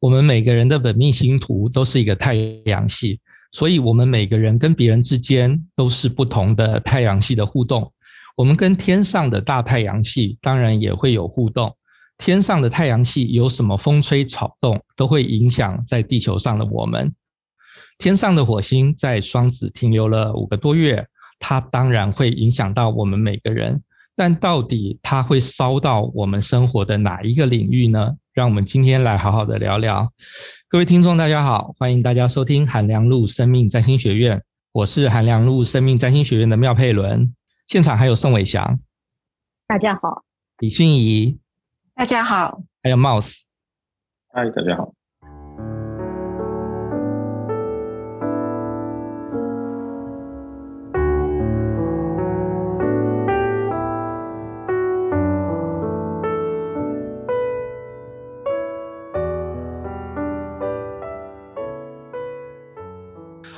我们每个人的本命星图都是一个太阳系，所以我们每个人跟别人之间都是不同的太阳系的互动。我们跟天上的大太阳系当然也会有互动。天上的太阳系有什么风吹草动，都会影响在地球上的我们。天上的火星在双子停留了五个多月，它当然会影响到我们每个人。但到底它会烧到我们生活的哪一个领域呢？让我们今天来好好的聊聊。各位听众，大家好，欢迎大家收听韩良路生命占星学院，我是韩良路生命占星学院的妙佩伦。现场还有宋伟翔，大家好；李迅怡，大家好；还有 Mouse，嗨，大家好。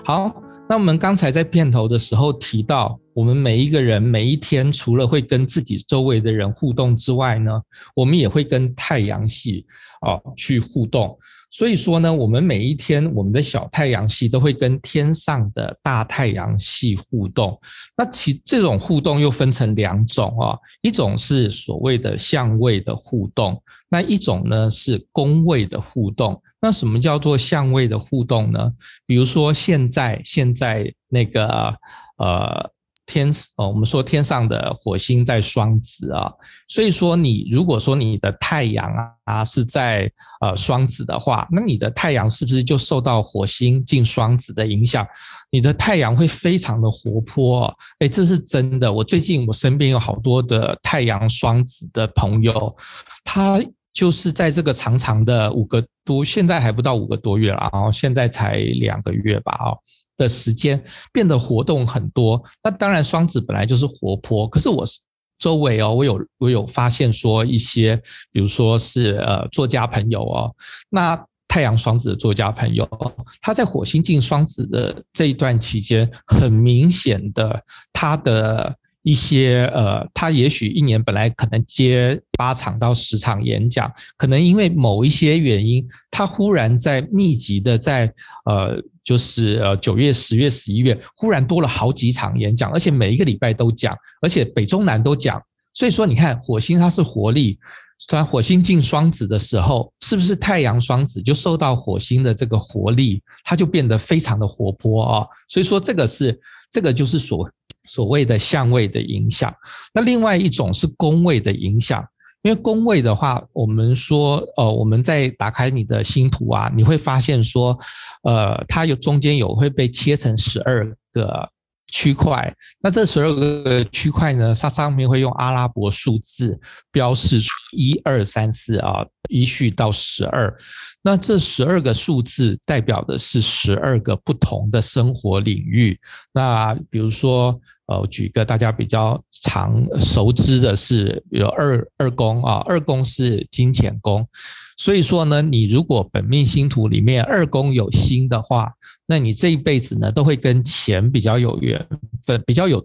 好，那我们刚才在片头的时候提到，我们每一个人每一天除了会跟自己周围的人互动之外呢，我们也会跟太阳系啊去互动。所以说呢，我们每一天我们的小太阳系都会跟天上的大太阳系互动。那其这种互动又分成两种啊，一种是所谓的相位的互动，那一种呢是宫位的互动。那什么叫做相位的互动呢？比如说现在现在那个呃天哦，我们说天上的火星在双子啊，所以说你如果说你的太阳啊是在呃双子的话，那你的太阳是不是就受到火星进双子的影响？你的太阳会非常的活泼，诶，这是真的。我最近我身边有好多的太阳双子的朋友，他。就是在这个长长的五个多，现在还不到五个多月了，然后现在才两个月吧，哦的时间变得活动很多。那当然，双子本来就是活泼，可是我周围哦，我有我有发现说一些，比如说是呃作家朋友哦，那太阳双子的作家朋友，他在火星进双子的这一段期间，很明显的他的。一些呃，他也许一年本来可能接八场到十场演讲，可能因为某一些原因，他忽然在密集的在呃，就是呃九月、十月、十一月，忽然多了好几场演讲，而且每一个礼拜都讲，而且北中南都讲。所以说，你看火星它是活力，当火星进双子的时候，是不是太阳双子就受到火星的这个活力，它就变得非常的活泼啊？所以说，这个是这个就是所。所谓的相位的影响，那另外一种是宫位的影响。因为宫位的话，我们说，呃，我们在打开你的星图啊，你会发现说，呃，它有中间有会被切成十二个区块。那这十二个区块呢，它上面会用阿拉伯数字标示出一二三四啊，一序到十二。那这十二个数字代表的是十二个不同的生活领域。那比如说，呃，举一个大家比较常熟知的是，有二二宫啊，二宫是金钱宫。所以说呢，你如果本命星图里面二宫有星的话，那你这一辈子呢都会跟钱比较有缘分，比较有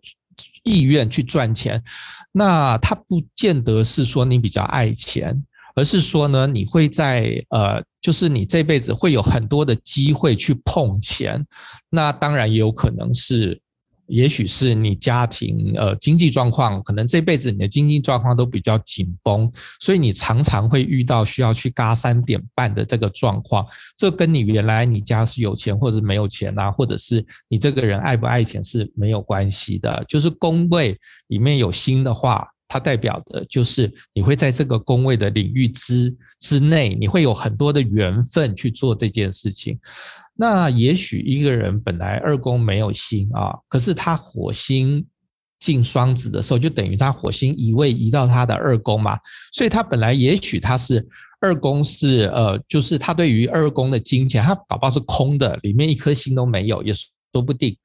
意愿去赚钱。那它不见得是说你比较爱钱。而是说呢，你会在呃，就是你这辈子会有很多的机会去碰钱，那当然也有可能是，也许是你家庭呃经济状况，可能这辈子你的经济状况都比较紧绷，所以你常常会遇到需要去嘎三点半的这个状况。这跟你原来你家是有钱或者是没有钱啊，或者是你这个人爱不爱钱是没有关系的，就是宫位里面有星的话。它代表的就是你会在这个宫位的领域之之内，你会有很多的缘分去做这件事情。那也许一个人本来二宫没有星啊，可是他火星进双子的时候，就等于他火星移位移到他的二宫嘛，所以他本来也许他是二宫是呃，就是他对于二宫的金钱，他搞不好是空的，里面一颗星都没有，也是。说不定，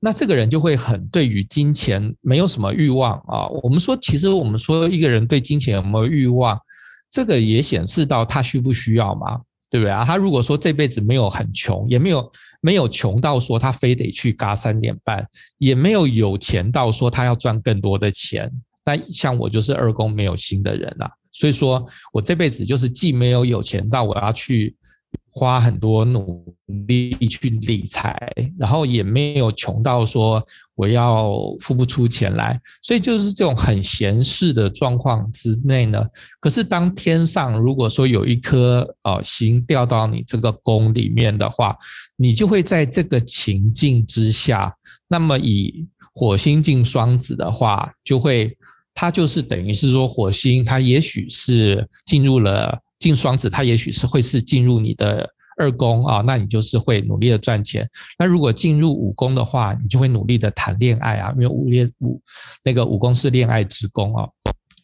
那这个人就会很对于金钱没有什么欲望啊。我们说，其实我们说一个人对金钱有没有欲望，这个也显示到他需不需要嘛，对不对啊？他如果说这辈子没有很穷，也没有没有穷到说他非得去嘎三点半，也没有有钱到说他要赚更多的钱。那像我就是二宫没有心的人啊，所以说我这辈子就是既没有有钱到我要去。花很多努力去理财，然后也没有穷到说我要付不出钱来，所以就是这种很闲适的状况之内呢。可是当天上如果说有一颗呃星掉到你这个宫里面的话，你就会在这个情境之下，那么以火星进双子的话，就会它就是等于是说火星它也许是进入了。进双子，它也许是会是进入你的二宫啊，那你就是会努力的赚钱。那如果进入五宫的话，你就会努力的谈恋爱啊，因为五恋五那个五宫是恋爱之宫啊，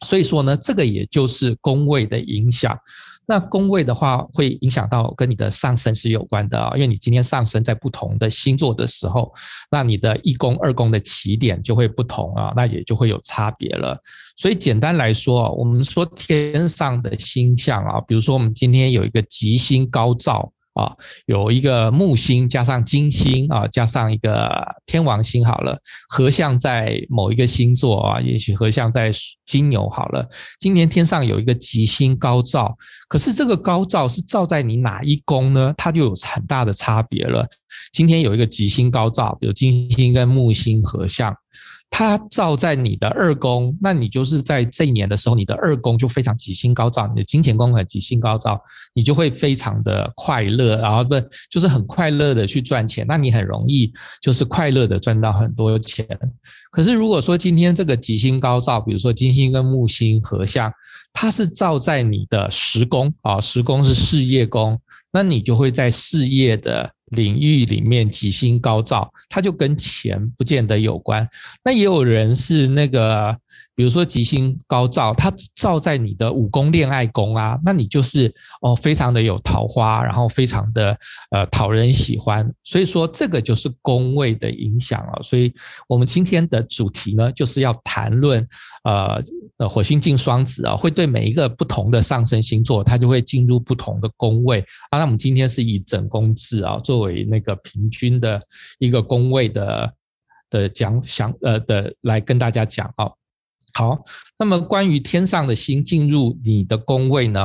所以说呢，这个也就是宫位的影响。那宫位的话，会影响到跟你的上升是有关的啊，因为你今天上升在不同的星座的时候，那你的一宫、二宫的起点就会不同啊，那也就会有差别了。所以简单来说啊，我们说天上的星象啊，比如说我们今天有一个吉星高照。啊，有一个木星加上金星啊，加上一个天王星好了，合相在某一个星座啊，也许合相在金牛好了。今年天上有一个吉星高照，可是这个高照是照在你哪一宫呢？它就有很大的差别了。今天有一个吉星高照，比如金星跟木星合相。它照在你的二宫，那你就是在这一年的时候，你的二宫就非常吉星高照，你的金钱宫很吉星高照，你就会非常的快乐，然后不就是很快乐的去赚钱，那你很容易就是快乐的赚到很多钱。可是如果说今天这个吉星高照，比如说金星跟木星合相，它是照在你的十宫啊，十宫是事业宫，那你就会在事业的。领域里面吉星高照，它就跟钱不见得有关。那也有人是那个，比如说吉星高照，它照在你的五宫恋爱宫啊，那你就是哦，非常的有桃花，然后非常的呃讨人喜欢。所以说这个就是宫位的影响啊。所以我们今天的主题呢，就是要谈论呃。呃，火星进双子啊，会对每一个不同的上升星座，它就会进入不同的宫位啊。那我们今天是以整宫制啊，作为那个平均的一个宫位的的讲讲呃的来跟大家讲啊。好，那么关于天上的星进入你的宫位呢，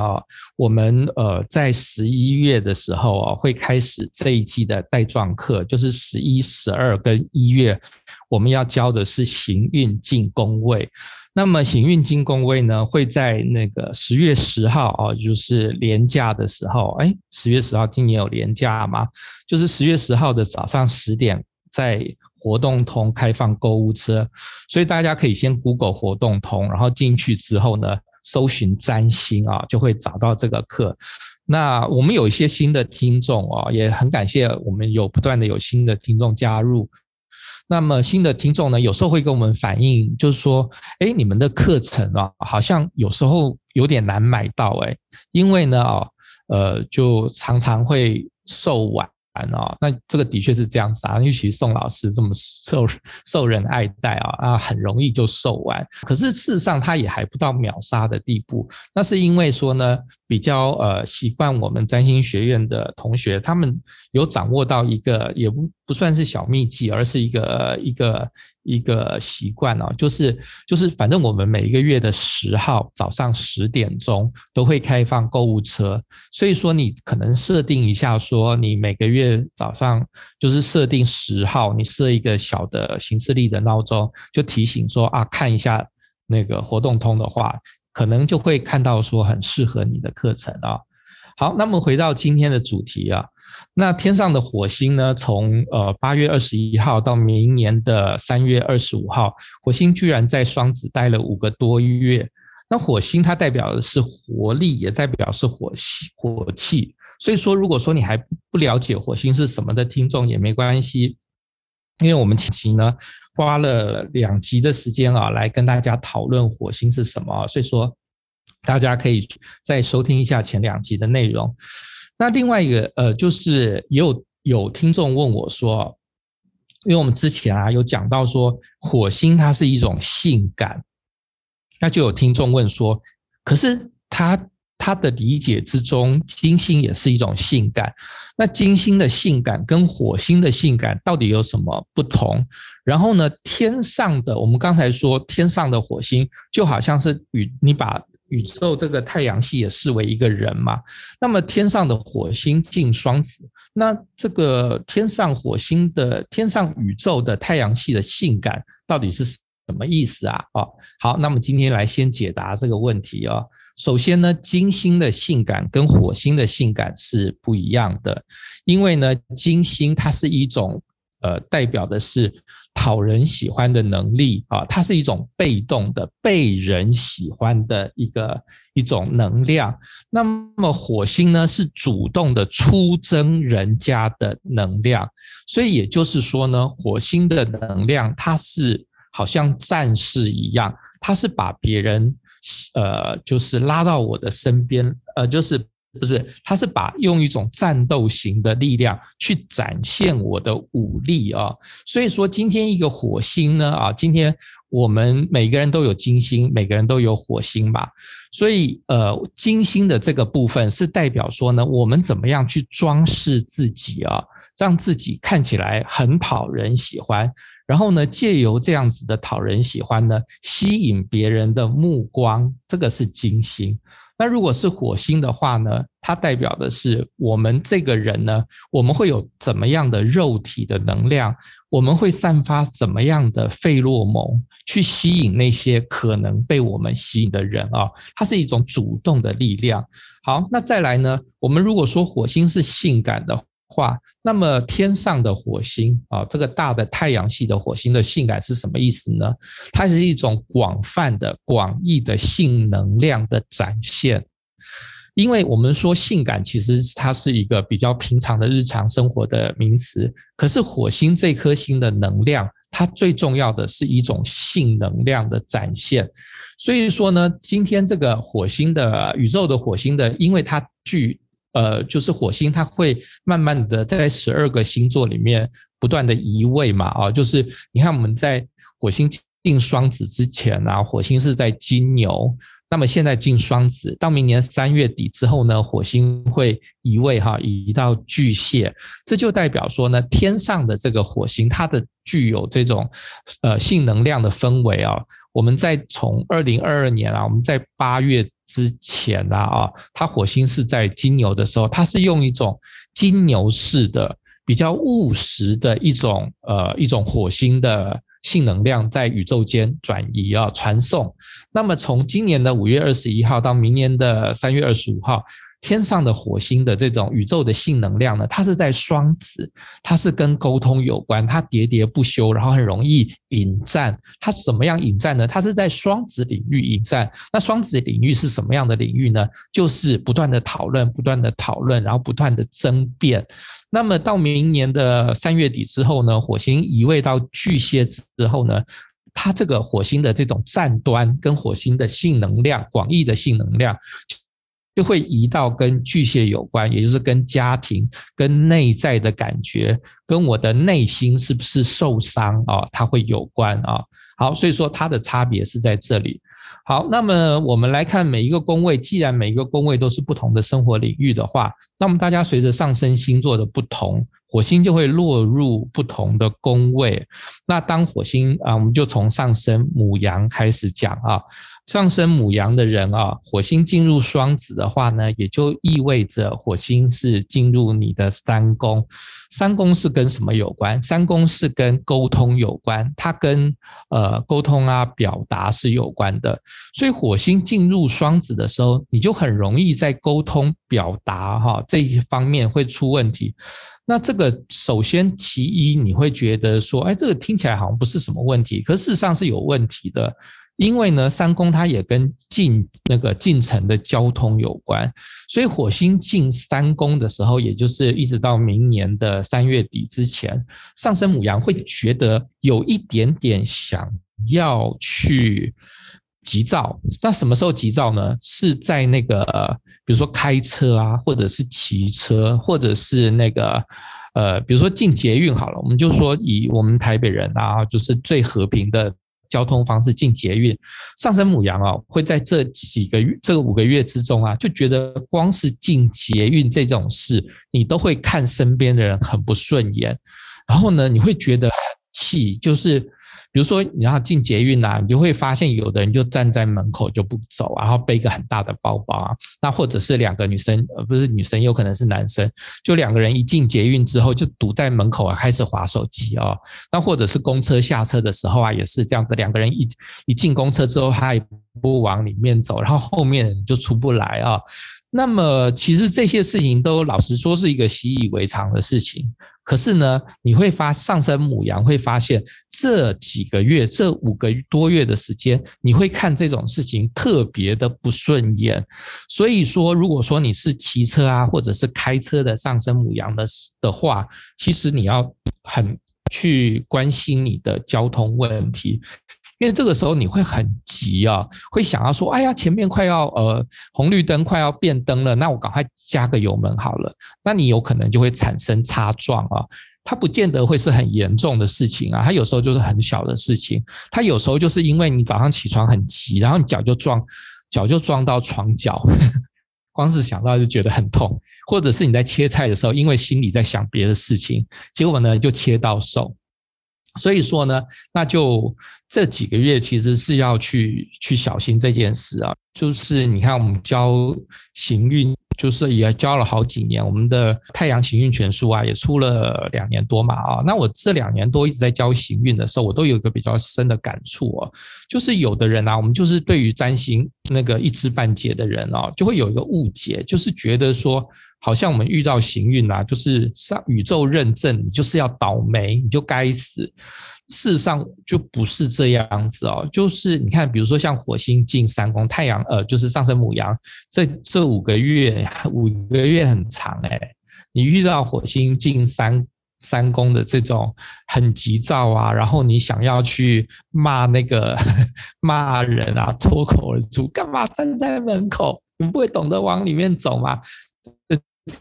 我们呃在十一月的时候啊，会开始这一季的带状课，就是十一、十二跟一月，我们要教的是行运进宫位。那么行运进宫位呢，会在那个十月十号啊，就是连假的时候，哎，十月十号今年有连假吗？就是十月十号的早上十点，在活动通开放购物车，所以大家可以先 Google 活动通，然后进去之后呢，搜寻占星啊，就会找到这个课。那我们有一些新的听众啊，也很感谢我们有不断的有新的听众加入。那么新的听众呢，有时候会跟我们反映，就是说，哎，你们的课程啊，好像有时候有点难买到，哎，因为呢，哦，呃，就常常会售完。哦，那这个的确是这样子啊，尤其宋老师这么受受人爱戴啊，啊，很容易就受完。可是事实上，他也还不到秒杀的地步。那是因为说呢，比较呃习惯我们占星学院的同学，他们有掌握到一个也不不算是小秘籍，而是一个一个。一个习惯哦，就是就是，反正我们每一个月的十号早上十点钟都会开放购物车，所以说你可能设定一下，说你每个月早上就是设定十号，你设一个小的行事历的闹钟，就提醒说啊，看一下那个活动通的话，可能就会看到说很适合你的课程啊。好，那么回到今天的主题啊。那天上的火星呢？从呃八月二十一号到明年的三月二十五号，火星居然在双子待了五个多月。那火星它代表的是活力，也代表是火气火气。所以说，如果说你还不了解火星是什么的听众也没关系，因为我们前期呢花了两集的时间啊，来跟大家讨论火星是什么。所以说，大家可以再收听一下前两集的内容。那另外一个呃，就是也有有听众问我说，因为我们之前啊有讲到说火星它是一种性感，那就有听众问说，可是他他的理解之中，金星也是一种性感，那金星的性感跟火星的性感到底有什么不同？然后呢，天上的我们刚才说天上的火星就好像是与你把宇宙这个太阳系也视为一个人嘛。那么天上的火星进双子，那这个天上火星的天上宇宙的太阳系的性感到底是什么意思啊？哦，好，那么今天来先解答这个问题哦。首先呢，金星的性感跟火星的性感是不一样的，因为呢，金星它是一种呃，代表的是。讨人喜欢的能力啊，它是一种被动的被人喜欢的一个一种能量。那么火星呢，是主动的出征人家的能量。所以也就是说呢，火星的能量它是好像战士一样，它是把别人呃，就是拉到我的身边，呃，就是。不是，他是把用一种战斗型的力量去展现我的武力啊，所以说今天一个火星呢啊，今天我们每个人都有金星，每个人都有火星吧，所以呃，金星的这个部分是代表说呢，我们怎么样去装饰自己啊，让自己看起来很讨人喜欢，然后呢，借由这样子的讨人喜欢呢，吸引别人的目光，这个是金星。那如果是火星的话呢，它代表的是我们这个人呢，我们会有怎么样的肉体的能量？我们会散发怎么样的费洛蒙去吸引那些可能被我们吸引的人啊？它是一种主动的力量。好，那再来呢，我们如果说火星是性感的。话，那么天上的火星啊，这个大的太阳系的火星的性感是什么意思呢？它是一种广泛的、广义的性能量的展现。因为我们说性感，其实它是一个比较平常的日常生活的名词。可是火星这颗星的能量，它最重要的是一种性能量的展现。所以说呢，今天这个火星的宇宙的火星的，因为它具。呃，就是火星，它会慢慢的在十二个星座里面不断的移位嘛，啊，就是你看我们在火星进双子之前啊，火星是在金牛，那么现在进双子，到明年三月底之后呢，火星会移位哈，移到巨蟹，这就代表说呢，天上的这个火星，它的具有这种呃性能量的氛围啊，我们在从二零二二年啊，我们在八月。之前啦啊，它火星是在金牛的时候，它是用一种金牛式的比较务实的一种呃一种火星的性能量在宇宙间转移啊传送。那么从今年的五月二十一号到明年的三月二十五号。天上的火星的这种宇宙的性能量呢，它是在双子，它是跟沟通有关，它喋喋不休，然后很容易引战。它怎么样引战呢？它是在双子领域引战。那双子领域是什么样的领域呢？就是不断的讨论，不断的讨论，然后不断的争辩。那么到明年的三月底之后呢，火星移位到巨蟹之后呢，它这个火星的这种战端跟火星的性能量，广义的性能量。就会移到跟巨蟹有关，也就是跟家庭、跟内在的感觉、跟我的内心是不是受伤啊？它会有关啊。好，所以说它的差别是在这里。好，那么我们来看每一个宫位，既然每一个宫位都是不同的生活领域的话，那么大家随着上升星座的不同，火星就会落入不同的宫位。那当火星啊，我们就从上升母羊开始讲啊。上升母羊的人啊，火星进入双子的话呢，也就意味着火星是进入你的三宫。三宫是跟什么有关？三宫是跟沟通有关，它跟呃沟通啊、表达是有关的。所以火星进入双子的时候，你就很容易在沟通表达哈这一方面会出问题。那这个首先其一，你会觉得说，哎，这个听起来好像不是什么问题，可事实上是有问题的。因为呢，三宫它也跟进那个进程的交通有关，所以火星进三宫的时候，也就是一直到明年的三月底之前，上升母羊会觉得有一点点想要去急躁。那什么时候急躁呢？是在那个比如说开车啊，或者是骑车，或者是那个呃，比如说进捷运好了，我们就说以我们台北人啊，就是最和平的。交通方式进捷运，上升母羊啊，会在这几个月、这五个月之中啊，就觉得光是进捷运这种事，你都会看身边的人很不顺眼，然后呢，你会觉得很气，就是比如说你要进捷运啊，你就会发现有的人就站在门口就不走，然后背个很大的包包啊。那或者是两个女生，呃，不是女生，有可能是男生，就两个人一进捷运之后就堵在门口啊，开始滑手机啊。那或者是公车下车的时候啊，也是这样子，两个人一一进公车之后，他也不往里面走，然后后面就出不来啊。那么其实这些事情都老实说是一个习以为常的事情。可是呢，你会发上升母羊会发现这几个月这五个多月的时间，你会看这种事情特别的不顺眼。所以说，如果说你是骑车啊，或者是开车的上升母羊的的话，其实你要很去关心你的交通问题。因为这个时候你会很急啊，会想要说，哎呀，前面快要呃红绿灯快要变灯了，那我赶快加个油门好了。那你有可能就会产生擦撞啊，它不见得会是很严重的事情啊，它有时候就是很小的事情，它有时候就是因为你早上起床很急，然后你脚就撞脚就撞到床脚，光是想到就觉得很痛，或者是你在切菜的时候，因为心里在想别的事情，结果呢就切到手。所以说呢，那就这几个月其实是要去去小心这件事啊。就是你看，我们教行运，就是也教了好几年，我们的太阳行运全书啊，也出了两年多嘛啊。那我这两年多一直在教行运的时候，我都有一个比较深的感触啊，就是有的人啊，我们就是对于占星那个一知半解的人啊，就会有一个误解，就是觉得说。好像我们遇到行运啊，就是上宇宙认证你就是要倒霉，你就该死。事实上就不是这样子哦，就是你看，比如说像火星进三宫，太阳呃就是上升母羊，这这五个月 五个月很长哎，你遇到火星进三三宫的这种很急躁啊，然后你想要去骂那个 骂人啊，脱口而出，干嘛站在门口？你不会懂得往里面走吗？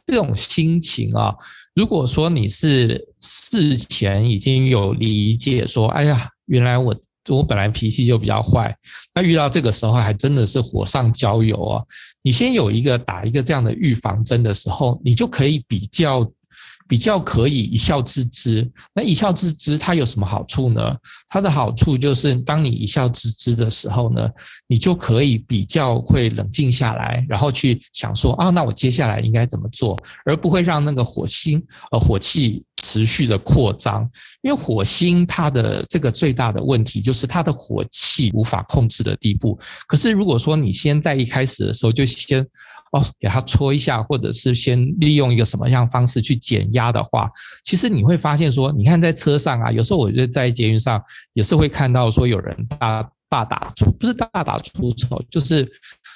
这种心情啊，如果说你是事前已经有理解，说，哎呀，原来我我本来脾气就比较坏，那遇到这个时候还真的是火上浇油啊！你先有一个打一个这样的预防针的时候，你就可以比较。比较可以一笑置之，那一笑置之它有什么好处呢？它的好处就是，当你一笑置之的时候呢，你就可以比较会冷静下来，然后去想说啊，那我接下来应该怎么做，而不会让那个火星呃火气持续的扩张。因为火星它的这个最大的问题就是它的火气无法控制的地步。可是如果说你先在一开始的时候就先。哦，给它搓一下，或者是先利用一个什么样方式去减压的话，其实你会发现说，你看在车上啊，有时候我觉得在捷运上也是会看到说有人大大打出，不是大打出手，就是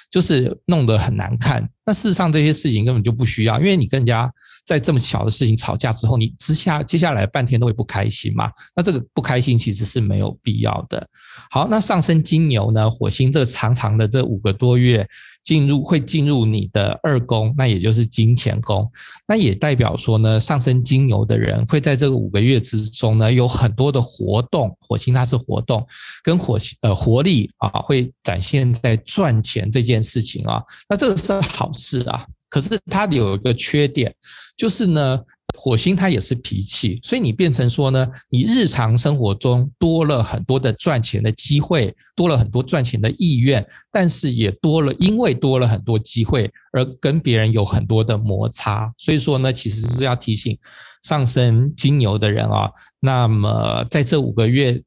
就是弄得很难看。那事实上这些事情根本就不需要，因为你更加在这么小的事情吵架之后，你之下接下来半天都会不开心嘛。那这个不开心其实是没有必要的。好，那上升金牛呢，火星这长长的这五个多月。进入会进入你的二宫，那也就是金钱宫，那也代表说呢，上升金牛的人会在这个五个月之中呢，有很多的活动，火星它是活动，跟火星呃活力啊，会展现在赚钱这件事情啊，那这个是好事啊，可是它有一个缺点，就是呢。火星它也是脾气，所以你变成说呢，你日常生活中多了很多的赚钱的机会，多了很多赚钱的意愿，但是也多了，因为多了很多机会而跟别人有很多的摩擦。所以说呢，其实是要提醒上升金牛的人啊，那么在这五个月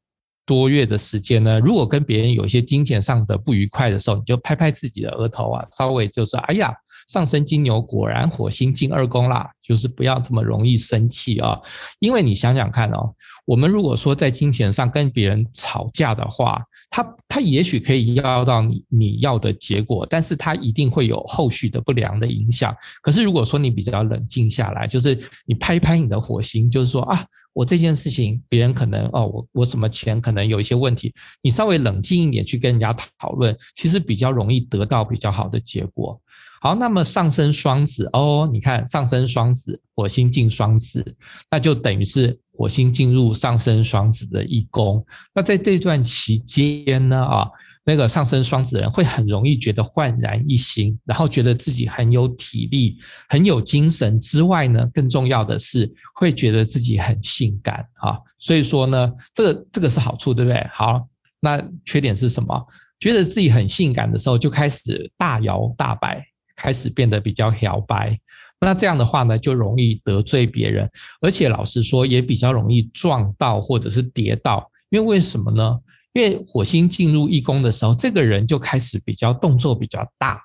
多月的时间呢，如果跟别人有一些金钱上的不愉快的时候，你就拍拍自己的额头啊，稍微就是哎呀。上升金牛果然火星进二宫啦，就是不要这么容易生气啊！因为你想想看哦，我们如果说在金钱上跟别人吵架的话，他他也许可以要到你你要的结果，但是他一定会有后续的不良的影响。可是如果说你比较冷静下来，就是你拍拍你的火星，就是说啊，我这件事情别人可能哦，我我什么钱可能有一些问题，你稍微冷静一点去跟人家讨论，其实比较容易得到比较好的结果。好，那么上升双子哦，你看上升双子，火星进双子，那就等于是火星进入上升双子的一宫。那在这段期间呢，啊，那个上升双子人会很容易觉得焕然一新，然后觉得自己很有体力、很有精神之外呢，更重要的是会觉得自己很性感啊。所以说呢，这个这个是好处，对不对？好，那缺点是什么？觉得自己很性感的时候，就开始大摇大摆，开始变得比较摇摆。那这样的话呢，就容易得罪别人，而且老实说，也比较容易撞到或者是跌倒。因为为什么呢？因为火星进入一宫的时候，这个人就开始比较动作比较大。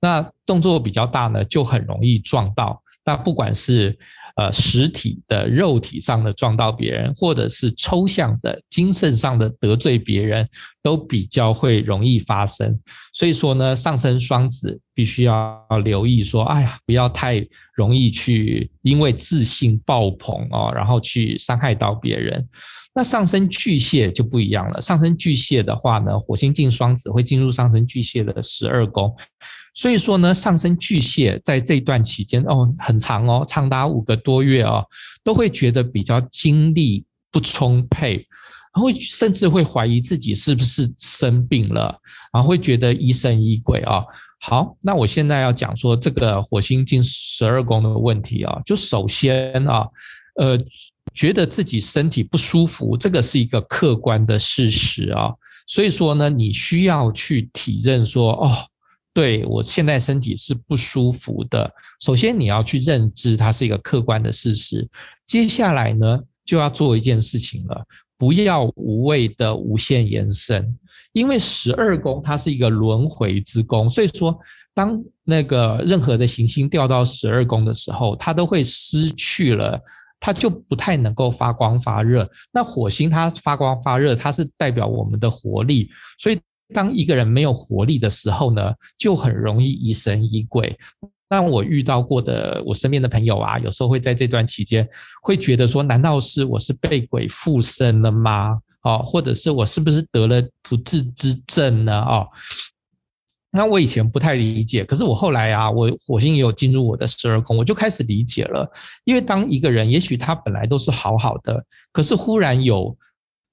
那动作比较大呢，就很容易撞到。那不管是呃，实体的肉体上的撞到别人，或者是抽象的精神上的得罪别人，都比较会容易发生。所以说呢，上升双子必须要留意说，哎呀，不要太容易去因为自信爆棚哦，然后去伤害到别人。那上升巨蟹就不一样了。上升巨蟹的话呢，火星进双子会进入上升巨蟹的十二宫。所以说呢，上升巨蟹在这段期间哦，很长哦，长达五个多月哦，都会觉得比较精力不充沛，然后甚至会怀疑自己是不是生病了，然后会觉得疑神疑鬼啊。好，那我现在要讲说这个火星进十二宫的问题啊，就首先啊，呃，觉得自己身体不舒服，这个是一个客观的事实啊。所以说呢，你需要去体认说哦。对，我现在身体是不舒服的。首先，你要去认知它是一个客观的事实。接下来呢，就要做一件事情了，不要无谓的无限延伸。因为十二宫它是一个轮回之宫，所以说，当那个任何的行星掉到十二宫的时候，它都会失去了，它就不太能够发光发热。那火星它发光发热，它是代表我们的活力，所以。当一个人没有活力的时候呢，就很容易疑神疑鬼。那我遇到过的，我身边的朋友啊，有时候会在这段期间会觉得说，难道是我是被鬼附身了吗？哦，或者是我是不是得了不治之症呢？哦，那我以前不太理解，可是我后来啊，我火星也有进入我的十二宫，我就开始理解了。因为当一个人，也许他本来都是好好的，可是忽然有。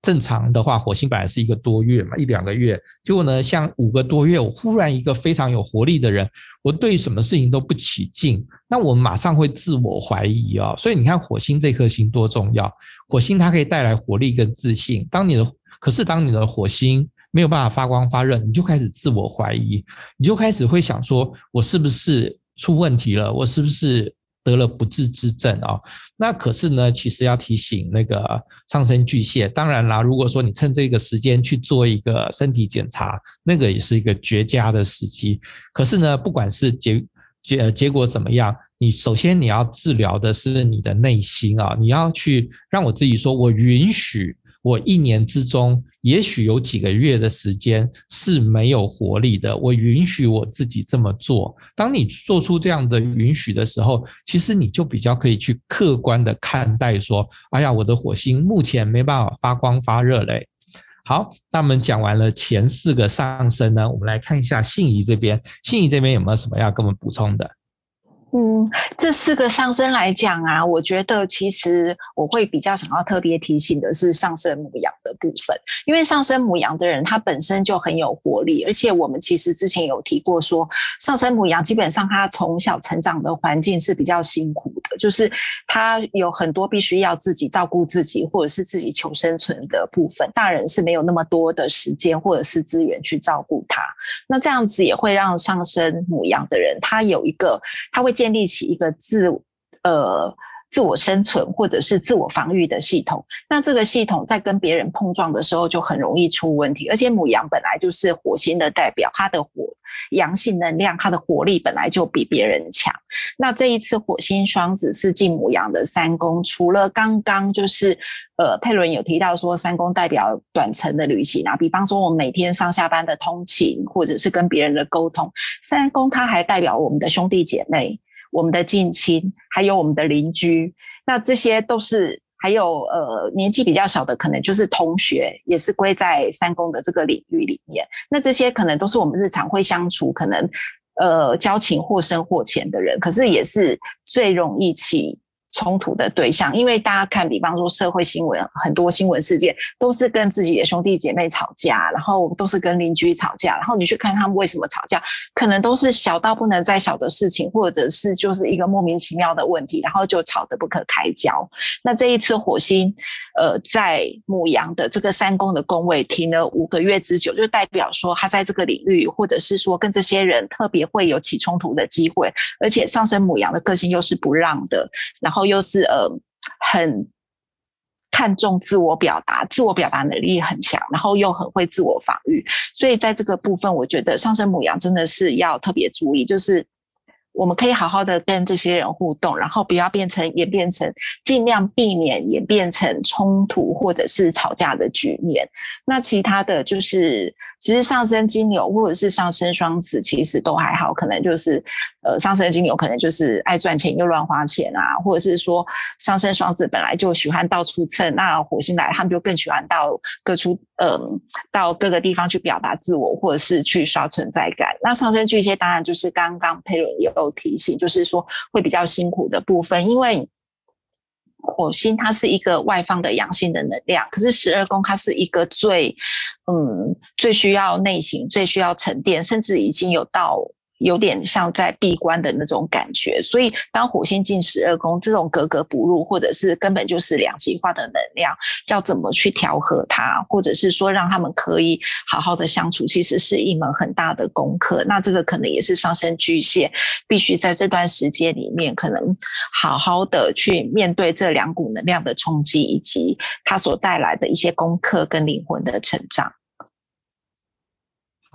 正常的话，火星本来是一个多月嘛，一两个月，结果呢，像五个多月，我忽然一个非常有活力的人，我对什么事情都不起劲，那我马上会自我怀疑啊。所以你看，火星这颗星多重要，火星它可以带来活力跟自信。当你的，可是当你的火星没有办法发光发热，你就开始自我怀疑，你就开始会想说，我是不是出问题了？我是不是？得了不治之症啊，那可是呢，其实要提醒那个上升巨蟹，当然啦，如果说你趁这个时间去做一个身体检查，那个也是一个绝佳的时机。可是呢，不管是结结结果怎么样，你首先你要治疗的是你的内心啊，你要去让我自己说，我允许。我一年之中，也许有几个月的时间是没有活力的。我允许我自己这么做。当你做出这样的允许的时候，其实你就比较可以去客观的看待说：“哎呀，我的火星目前没办法发光发热嘞。”好，那我们讲完了前四个上升呢，我们来看一下信仪这边。信仪这边有没有什么要跟我们补充的？嗯，这四个上升来讲啊，我觉得其实我会比较想要特别提醒的是上升母羊的部分，因为上升母羊的人他本身就很有活力，而且我们其实之前有提过说，上升母羊基本上他从小成长的环境是比较辛苦，就是他有很多必须要自己照顾自己或者是自己求生存的部分，大人是没有那么多的时间或者是资源去照顾他，那这样子也会让上升母羊的人他有一个他会建立起一个自呃自我生存或者是自我防御的系统，那这个系统在跟别人碰撞的时候就很容易出问题。而且母羊本来就是火星的代表，它的火阳性能量，它的活力本来就比别人强。那这一次火星双子是进母羊的三宫，除了刚刚就是呃佩伦有提到说三宫代表短程的旅行啊，比方说我们每天上下班的通勤或者是跟别人的沟通，三宫它还代表我们的兄弟姐妹。我们的近亲，还有我们的邻居，那这些都是还有呃年纪比较小的，可能就是同学，也是归在三公的这个领域里面。那这些可能都是我们日常会相处，可能呃交情或深或浅的人，可是也是最容易起冲突的对象，因为大家看，比方说社会新闻，很多新闻事件都是跟自己的兄弟姐妹吵架，然后都是跟邻居吵架，然后你去看他们为什么吵架，可能都是小到不能再小的事情，或者是就是一个莫名其妙的问题，然后就吵得不可开交。那这一次火星，呃，在母羊的这个三宫的宫位停了五个月之久，就代表说他在这个领域，或者是说跟这些人特别会有起冲突的机会，而且上升母羊的个性又是不让的，然后。又是呃很看重自我表达，自我表达能力很强，然后又很会自我防御，所以在这个部分，我觉得上升母羊真的是要特别注意，就是我们可以好好的跟这些人互动，然后不要变成演变成尽量避免演变成冲突或者是吵架的局面。那其他的就是。其实上升金牛或者是上升双子，其实都还好，可能就是，呃，上升金牛可能就是爱赚钱又乱花钱啊，或者是说上升双子本来就喜欢到处蹭，那火星来他们就更喜欢到各处，嗯、到各个地方去表达自我，或者是去刷存在感。那上升巨蟹当然就是刚刚佩伦也有提醒，就是说会比较辛苦的部分，因为。火星它是一个外放的阳性的能量，可是十二宫它是一个最，嗯，最需要内省、最需要沉淀，甚至已经有到。有点像在闭关的那种感觉，所以当火星进十二宫，这种格格不入，或者是根本就是两极化的能量，要怎么去调和它，或者是说让他们可以好好的相处，其实是一门很大的功课。那这个可能也是上升巨蟹必须在这段时间里面，可能好好的去面对这两股能量的冲击，以及它所带来的一些功课跟灵魂的成长。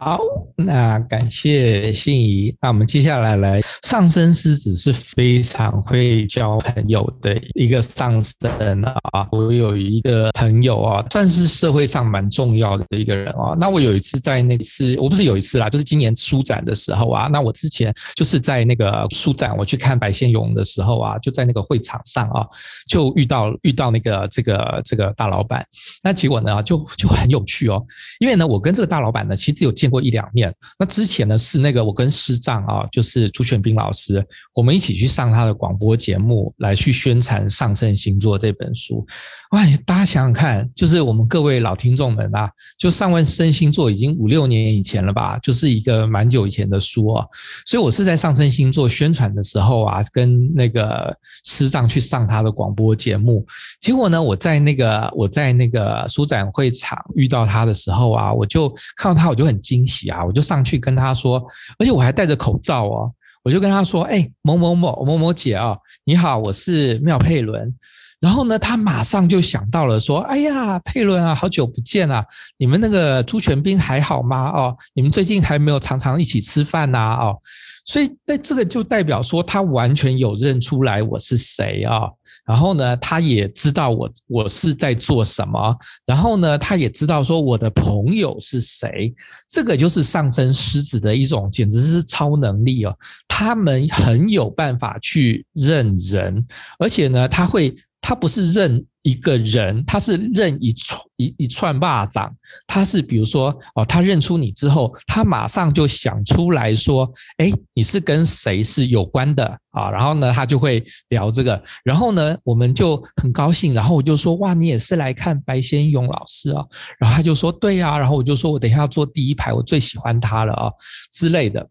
好，那感谢心怡。那我们接下来来，上升狮子是非常会交朋友的一个上升啊。我有一个朋友啊，算是社会上蛮重要的一个人啊。那我有一次在那次，我不是有一次啦，就是今年书展的时候啊。那我之前就是在那个书展，我去看白先勇的时候啊，就在那个会场上啊，就遇到遇到那个这个这个大老板。那结果呢，就就很有趣哦，因为呢，我跟这个大老板呢，其实有见。过一两面，那之前呢是那个我跟师丈啊，就是朱全斌老师，我们一起去上他的广播节目，来去宣传《上升星座》这本书。哇，大家想想看，就是我们各位老听众们啊，就《上完升星座》已经五六年以前了吧，就是一个蛮久以前的书啊。所以我是在《上升星座》宣传的时候啊，跟那个师丈去上他的广播节目。结果呢，我在那个我在那个书展会场遇到他的时候啊，我就看到他，我就很惊。惊喜啊！我就上去跟他说，而且我还戴着口罩哦。我就跟他说：“哎，某某某某某姐啊，你好，我是妙佩伦。”然后呢，他马上就想到了说：“哎呀，佩伦啊，好久不见啊！你们那个朱全斌还好吗？哦，你们最近还没有常常一起吃饭呐？哦。”所以，那这个就代表说，他完全有认出来我是谁啊。然后呢，他也知道我我是在做什么。然后呢，他也知道说我的朋友是谁。这个就是上升狮子的一种，简直是超能力哦。他们很有办法去认人，而且呢，他会。他不是认一个人，他是认一串一一串巴掌。他是比如说哦，他认出你之后，他马上就想出来说：“哎，你是跟谁是有关的啊？”然后呢，他就会聊这个。然后呢，我们就很高兴。然后我就说：“哇，你也是来看白先勇老师啊？”然后他就说：“对呀。”然后我就说：“我等一下要坐第一排，我最喜欢他了啊之类的。”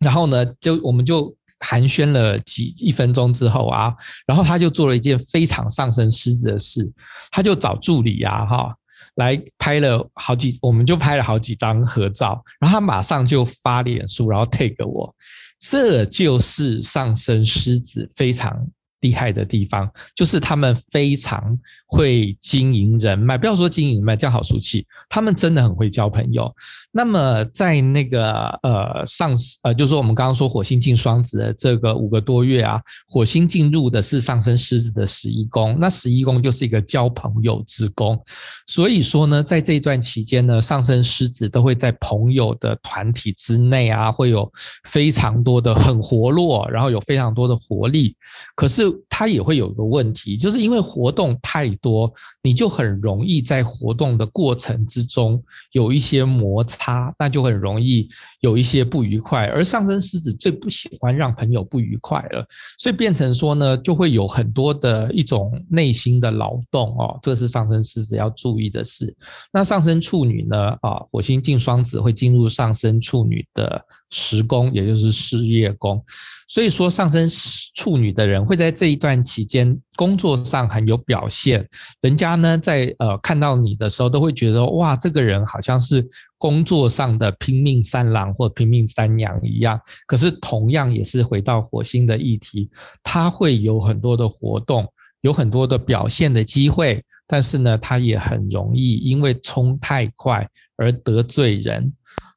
然后呢，就我们就。寒暄了几一分钟之后啊，然后他就做了一件非常上升狮子的事，他就找助理啊，哈，来拍了好几，我们就拍了好几张合照，然后他马上就发脸书，然后 take 我，这就是上升狮子非常。厉害的地方就是他们非常会经营人脉，不要说经营人脉，这样好俗气。他们真的很会交朋友。那么在那个呃上呃，就是说我们刚刚说火星进双子的这个五个多月啊，火星进入的是上升狮子的十一宫，那十一宫就是一个交朋友之宫。所以说呢，在这一段期间呢，上升狮子都会在朋友的团体之内啊，会有非常多的很活络，然后有非常多的活力。可是它也会有个问题，就是因为活动太多，你就很容易在活动的过程之中有一些摩擦，那就很容易有一些不愉快。而上升狮子最不喜欢让朋友不愉快了，所以变成说呢，就会有很多的一种内心的劳动哦，这是上升狮子要注意的事。那上升处女呢？啊，火星进双子会进入上升处女的时宫，也就是事业宫。所以说，上升处女的人会在这一段期间工作上很有表现，人家呢在呃看到你的时候，都会觉得哇，这个人好像是工作上的拼命三郎或拼命三娘一样。可是同样也是回到火星的议题，他会有很多的活动，有很多的表现的机会，但是呢，他也很容易因为冲太快而得罪人。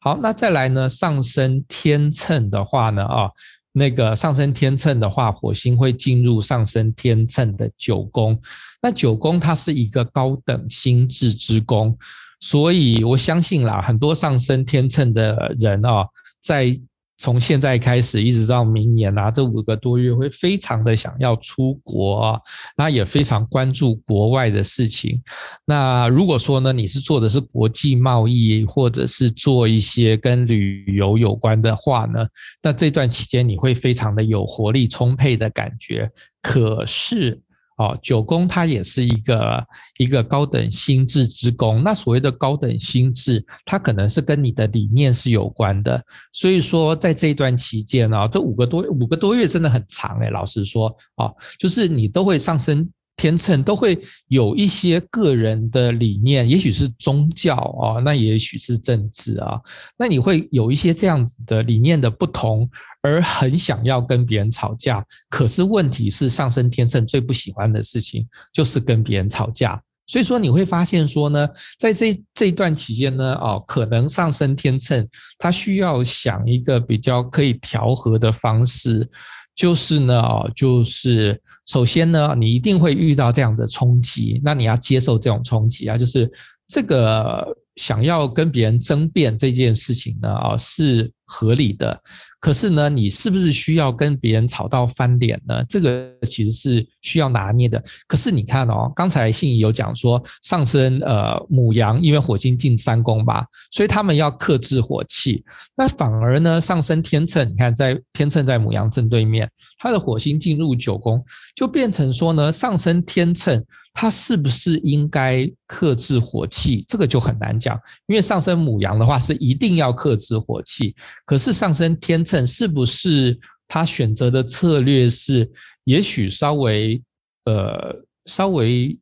好，那再来呢，上升天秤的话呢，啊。那个上升天秤的话，火星会进入上升天秤的九宫。那九宫它是一个高等心智之宫，所以我相信啦，很多上升天秤的人啊，在。从现在开始一直到明年啊，这五个多月会非常的想要出国啊，那也非常关注国外的事情。那如果说呢，你是做的是国际贸易，或者是做一些跟旅游有关的话呢，那这段期间你会非常的有活力充沛的感觉。可是，哦，九宫它也是一个一个高等心智之宫。那所谓的高等心智，它可能是跟你的理念是有关的。所以说，在这一段期间啊，这五个多五个多月真的很长诶，老实说哦，就是你都会上升。天秤都会有一些个人的理念，也许是宗教啊，那也许是政治啊，那你会有一些这样子的理念的不同，而很想要跟别人吵架。可是问题是，上升天秤最不喜欢的事情就是跟别人吵架。所以说你会发现说呢，在这这一段期间呢，哦，可能上升天秤他需要想一个比较可以调和的方式。就是呢，哦，就是首先呢，你一定会遇到这样的冲击，那你要接受这种冲击啊，就是这个想要跟别人争辩这件事情呢，啊，是合理的。可是呢，你是不是需要跟别人吵到翻脸呢？这个其实是需要拿捏的。可是你看哦，刚才信仪有讲说，上升呃母羊，因为火星进三宫吧，所以他们要克制火气。那反而呢，上升天秤，你看在天秤在母羊正对面，它的火星进入九宫，就变成说呢，上升天秤。他是不是应该克制火气？这个就很难讲，因为上升母羊的话是一定要克制火气，可是上升天秤是不是他选择的策略是，也许稍微呃稍微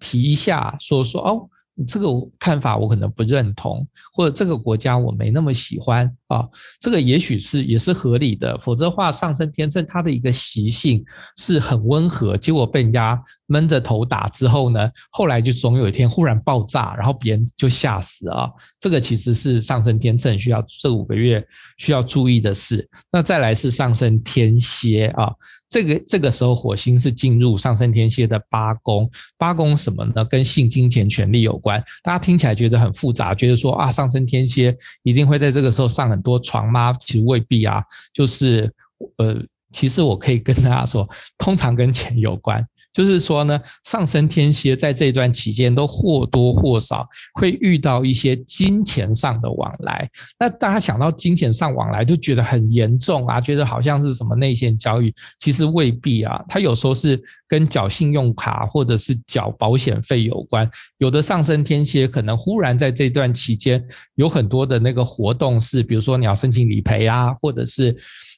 提一下说说哦。这个看法我可能不认同，或者这个国家我没那么喜欢啊，这个也许是也是合理的。否则的话，上升天秤它的一个习性是很温和，结果被人家闷着头打之后呢，后来就总有一天忽然爆炸，然后别人就吓死啊。这个其实是上升天秤需要这五个月需要注意的事。那再来是上升天蝎啊。这个这个时候，火星是进入上升天蝎的八宫。八宫什么呢？跟性、金钱、权力有关。大家听起来觉得很复杂，觉得说啊，上升天蝎一定会在这个时候上很多床吗？其实未必啊。就是呃，其实我可以跟大家说，通常跟钱有关。就是说呢，上升天蝎在这段期间都或多或少会遇到一些金钱上的往来。那大家想到金钱上往来，就觉得很严重啊，觉得好像是什么内线交易，其实未必啊。它有时候是跟缴信用卡或者是缴保险费有关。有的上升天蝎可能忽然在这段期间有很多的那个活动是，比如说你要申请理赔啊，或者是。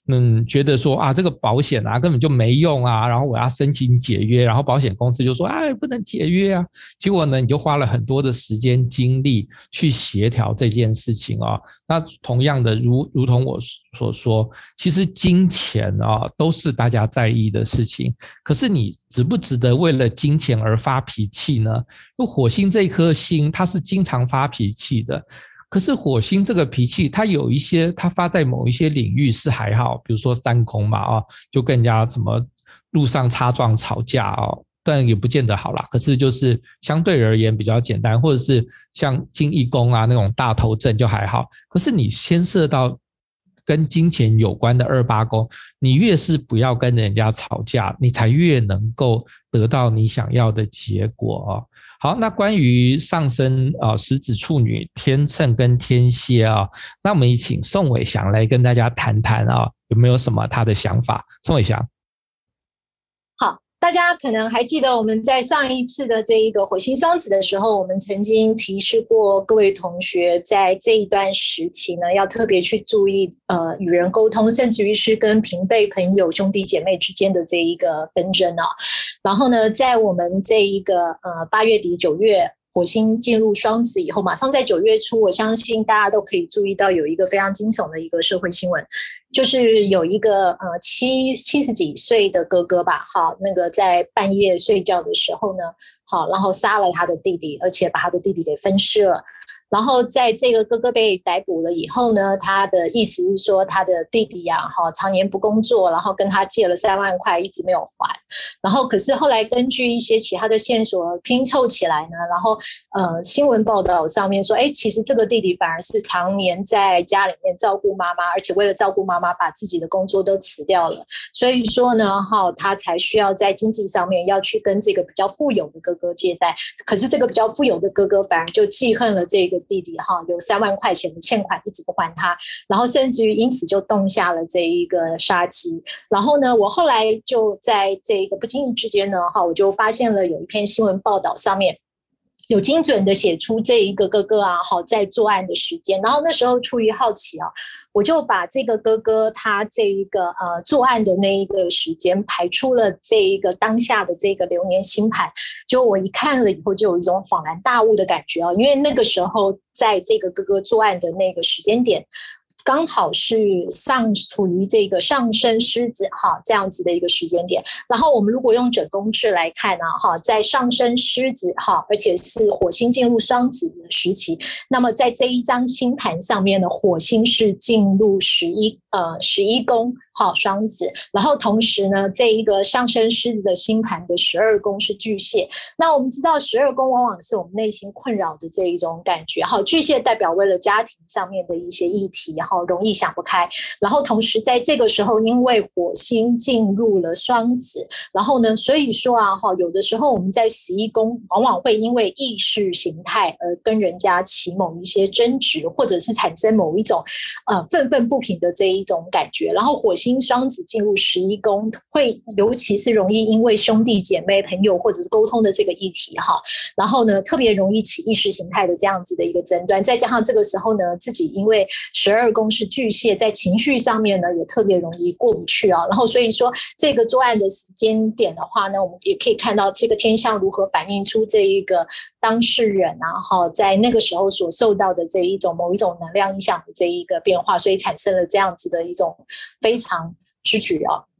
嗯，觉得说啊，这个保险啊根本就没用啊，然后我要申请解约，然后保险公司就说哎，不能解约啊。结果呢，你就花了很多的时间精力去协调这件事情啊。那同样的，如如同我所说，其实金钱啊都是大家在意的事情。可是你值不值得为了金钱而发脾气呢？因为火星这颗星，它是经常发脾气的。可是火星这个脾气，它有一些，它发在某一些领域是还好，比如说三空嘛，啊，就跟人家怎么路上擦撞吵架哦，但也不见得好啦。可是就是相对而言比较简单，或者是像金一宫啊那种大头阵就还好。可是你牵涉到跟金钱有关的二八宫，你越是不要跟人家吵架，你才越能够得到你想要的结果哦。好，那关于上升啊，食子处女、天秤跟天蝎啊，那我们也请宋伟翔来跟大家谈谈啊，有没有什么他的想法？宋伟翔。大家可能还记得我们在上一次的这一个火星双子的时候，我们曾经提示过各位同学，在这一段时期呢，要特别去注意呃与人沟通，甚至于是跟平辈朋友、兄弟姐妹之间的这一个纷争啊。然后呢，在我们这一个呃八月底九月。火星进入双子以后，马上在九月初，我相信大家都可以注意到有一个非常惊悚的一个社会新闻，就是有一个呃七七十几岁的哥哥吧，哈，那个在半夜睡觉的时候呢，好，然后杀了他的弟弟，而且把他的弟弟给分尸了。然后在这个哥哥被逮捕了以后呢，他的意思是说他的弟弟呀，哈，常年不工作，然后跟他借了三万块，一直没有还。然后可是后来根据一些其他的线索拼凑起来呢，然后呃新闻报道上面说，哎，其实这个弟弟反而是常年在家里面照顾妈妈，而且为了照顾妈妈，把自己的工作都辞掉了。所以说呢，哈，他才需要在经济上面要去跟这个比较富有的哥哥借贷。可是这个比较富有的哥哥反而就记恨了这个。弟弟哈有三万块钱的欠款一直不还他，然后甚至于因此就动下了这一个杀机。然后呢，我后来就在这个不经意之间呢，哈，我就发现了有一篇新闻报道上面有精准的写出这一个哥哥啊，好在作案的时间。然后那时候出于好奇啊。我就把这个哥哥他这一个呃作案的那一个时间排出了这一个当下的这个流年星盘，就我一看了以后就有一种恍然大悟的感觉啊，因为那个时候在这个哥哥作案的那个时间点。刚好是上处于这个上升狮子哈这样子的一个时间点，然后我们如果用整宫制来看呢哈，在上升狮子哈，而且是火星进入双子的时期，那么在这一张星盘上面呢，火星是进入十一呃十一宫好双子，然后同时呢，这一个上升狮子的星盘的十二宫是巨蟹，那我们知道十二宫往往是我们内心困扰的这一种感觉哈，巨蟹代表为了家庭上面的一些议题哈。好容易想不开，然后同时在这个时候，因为火星进入了双子，然后呢，所以说啊，哈，有的时候我们在十一宫往往会因为意识形态而跟人家起某一些争执，或者是产生某一种呃愤愤不平的这一种感觉。然后火星双子进入十一宫，会尤其是容易因为兄弟姐妹、朋友或者是沟通的这个议题哈，然后呢，特别容易起意识形态的这样子的一个争端。再加上这个时候呢，自己因为十二宫。是巨蟹，在情绪上面呢，也特别容易过不去啊。然后所以说，这个作案的时间点的话呢，我们也可以看到这个天象如何反映出这一个当事人啊，哈，在那个时候所受到的这一种某一种能量影响的这一个变化，所以产生了这样子的一种非常之举啊。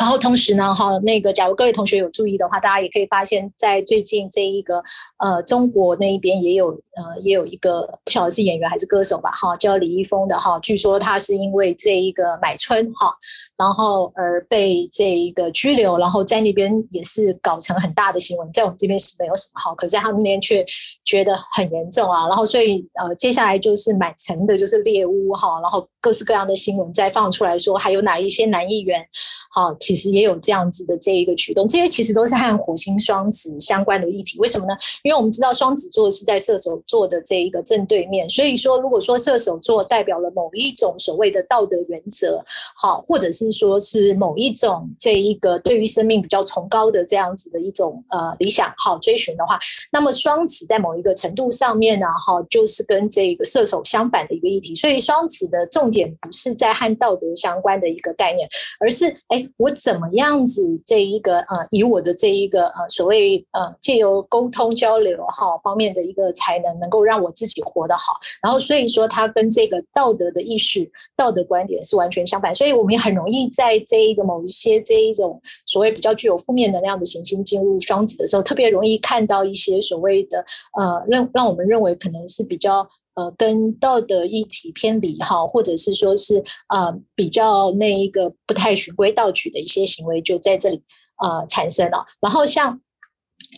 然后同时呢，哈，那个假如各位同学有注意的话，大家也可以发现，在最近这一个呃中国那一边也有呃也有一个不晓得是演员还是歌手吧，哈，叫李易峰的哈，据说他是因为这一个买春哈，然后而被这一个拘留，然后在那边也是搞成很大的新闻，在我们这边是没有什么好，可是在他们那边却觉得很严重啊，然后所以呃接下来就是满城的就是猎巫哈，然后各式各样的新闻再放出来说，还有哪一些男议员。好，其实也有这样子的这一个驱动，这些其实都是和火星双子相关的议题。为什么呢？因为我们知道双子座是在射手座的这一个正对面，所以说如果说射手座代表了某一种所谓的道德原则，好，或者是说是某一种这一个对于生命比较崇高的这样子的一种呃理想好追寻的话，那么双子在某一个程度上面呢，哈，就是跟这个射手相反的一个议题。所以双子的重点不是在和道德相关的一个概念，而是哎。我怎么样子这一个呃，以我的这一个呃所谓呃借由沟通交流哈方面的一个才能，能够让我自己活得好。然后所以说，它跟这个道德的意识、道德观点是完全相反。所以我们也很容易在这一个某一些这一种所谓比较具有负面能量的行星进入双子的时候，特别容易看到一些所谓的呃让让我们认为可能是比较。呃，跟道德议题偏离哈，或者是说是呃比较那一个不太循规蹈矩的一些行为，就在这里呃产生了。然后像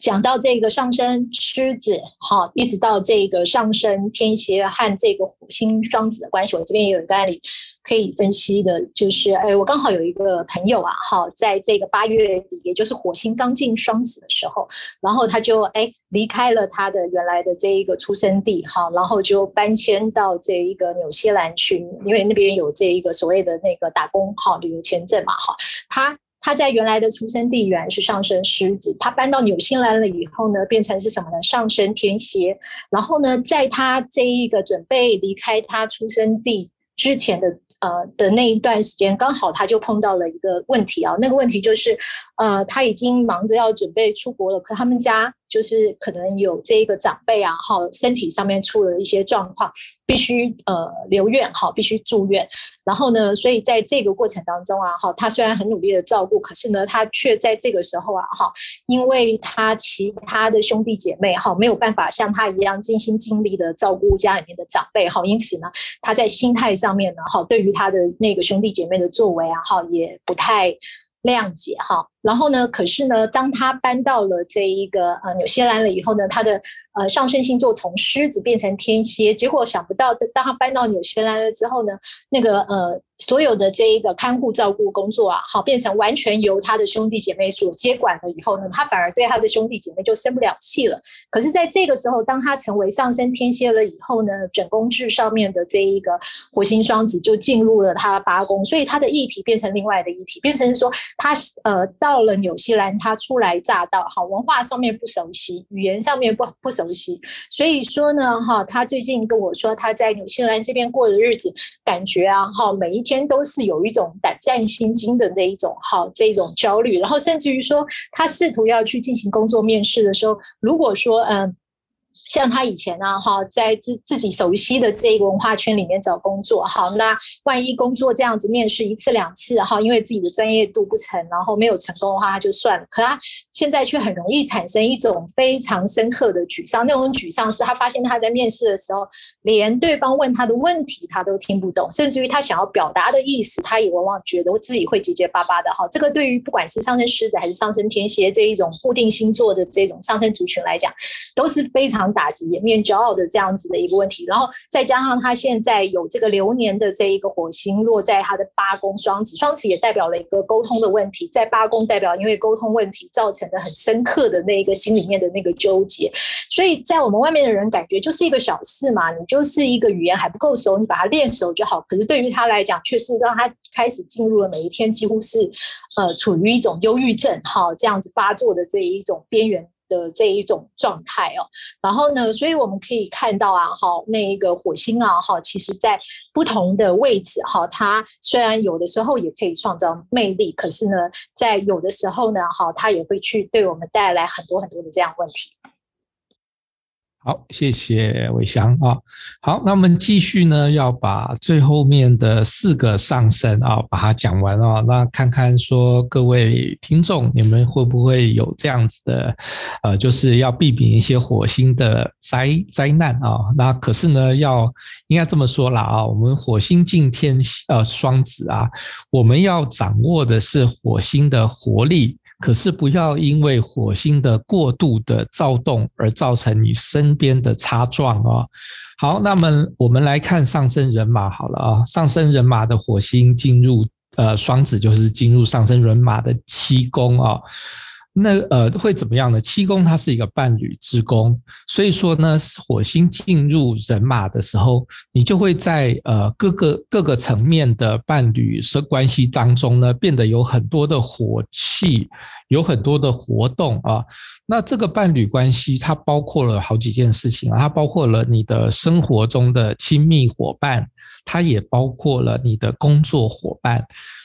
讲到这个上升狮子，哈，一直到这个上升天蝎和这个火星双子的关系，我这边也有一个案例可以分析的，就是，哎，我刚好有一个朋友啊，哈，在这个八月底，也就是火星刚进双子的时候，然后他就哎离开了他的原来的这一个出生地，哈，然后就搬迁到这一个纽西兰去，因为那边有这一个所谓的那个打工好旅游签证嘛，哈，他。他在原来的出生地原是上升狮子，他搬到纽西兰了以后呢，变成是什么呢？上升天蝎。然后呢，在他这一个准备离开他出生地之前的呃的那一段时间，刚好他就碰到了一个问题啊，那个问题就是，呃，他已经忙着要准备出国了，可他们家。就是可能有这个长辈啊，哈，身体上面出了一些状况，必须呃留院，哈，必须住院。然后呢，所以在这个过程当中啊，哈，他虽然很努力的照顾，可是呢，他却在这个时候啊，哈，因为他其他的兄弟姐妹哈没有办法像他一样尽心尽力的照顾家里面的长辈，哈，因此呢，他在心态上面呢，哈，对于他的那个兄弟姐妹的作为啊，哈，也不太谅解，哈。然后呢，可是呢，当他搬到了这一个呃纽西兰了以后呢，他的呃上升星座从狮子变成天蝎，结果想不到，当他搬到纽西兰了之后呢，那个呃所有的这一个看护照顾工作啊，好变成完全由他的兄弟姐妹所接管了以后呢，他反而对他的兄弟姐妹就生不了气了。可是，在这个时候，当他成为上升天蝎了以后呢，整宫制上面的这一个火星双子就进入了他八宫，所以他的议题变成另外的议题，变成说他呃到。到了纽西兰，他初来乍到，哈，文化上面不熟悉，语言上面不不熟悉，所以说呢，哈，他最近跟我说，他在纽西兰这边过的日子，感觉啊，哈，每一天都是有一种胆战心惊的这一种，哈，这种焦虑，然后甚至于说，他试图要去进行工作面试的时候，如果说，嗯。像他以前啊，哈，在自自己熟悉的这一个文化圈里面找工作，好，那万一工作这样子面试一次两次，哈，因为自己的专业度不成，然后没有成功的话，他就算了。可他现在却很容易产生一种非常深刻的沮丧，那种沮丧是他发现他在面试的时候，连对方问他的问题他都听不懂，甚至于他想要表达的意思，他也往往觉得自己会结结巴巴的，哈。这个对于不管是上升狮子还是上升天蝎这一种固定星座的这种上升族群来讲，都是非常大。打击颜面骄傲的这样子的一个问题，然后再加上他现在有这个流年的这一个火星落在他的八宫双子，双子也代表了一个沟通的问题，在八宫代表因为沟通问题造成的很深刻的那一个心里面的那个纠结，所以在我们外面的人感觉就是一个小事嘛，你就是一个语言还不够熟，你把它练熟就好。可是对于他来讲，却是让他开始进入了每一天几乎是呃处于一种忧郁症哈这样子发作的这一种边缘。的这一种状态哦，然后呢，所以我们可以看到啊，哈，那一个火星啊，哈，其实在不同的位置哈，它虽然有的时候也可以创造魅力，可是呢，在有的时候呢，哈，它也会去对我们带来很多很多的这样问题。好，谢谢伟翔啊。好，那我们继续呢，要把最后面的四个上升啊，把它讲完啊。那看看说各位听众，你们会不会有这样子的，呃，就是要避免一些火星的灾灾难啊？那可是呢，要应该这么说了啊，我们火星进天呃双子啊，我们要掌握的是火星的活力。可是不要因为火星的过度的躁动而造成你身边的擦撞哦。好，那么我们来看上升人马好了啊，上升人马的火星进入呃双子，就是进入上升人马的七宫啊。那呃会怎么样呢？七宫它是一个伴侣之宫，所以说呢，火星进入人马的时候，你就会在呃各个各个层面的伴侣是关系当中呢，变得有很多的火气，有很多的活动啊。那这个伴侣关系它包括了好几件事情啊，它包括了你的生活中的亲密伙伴，它也包括了你的工作伙伴。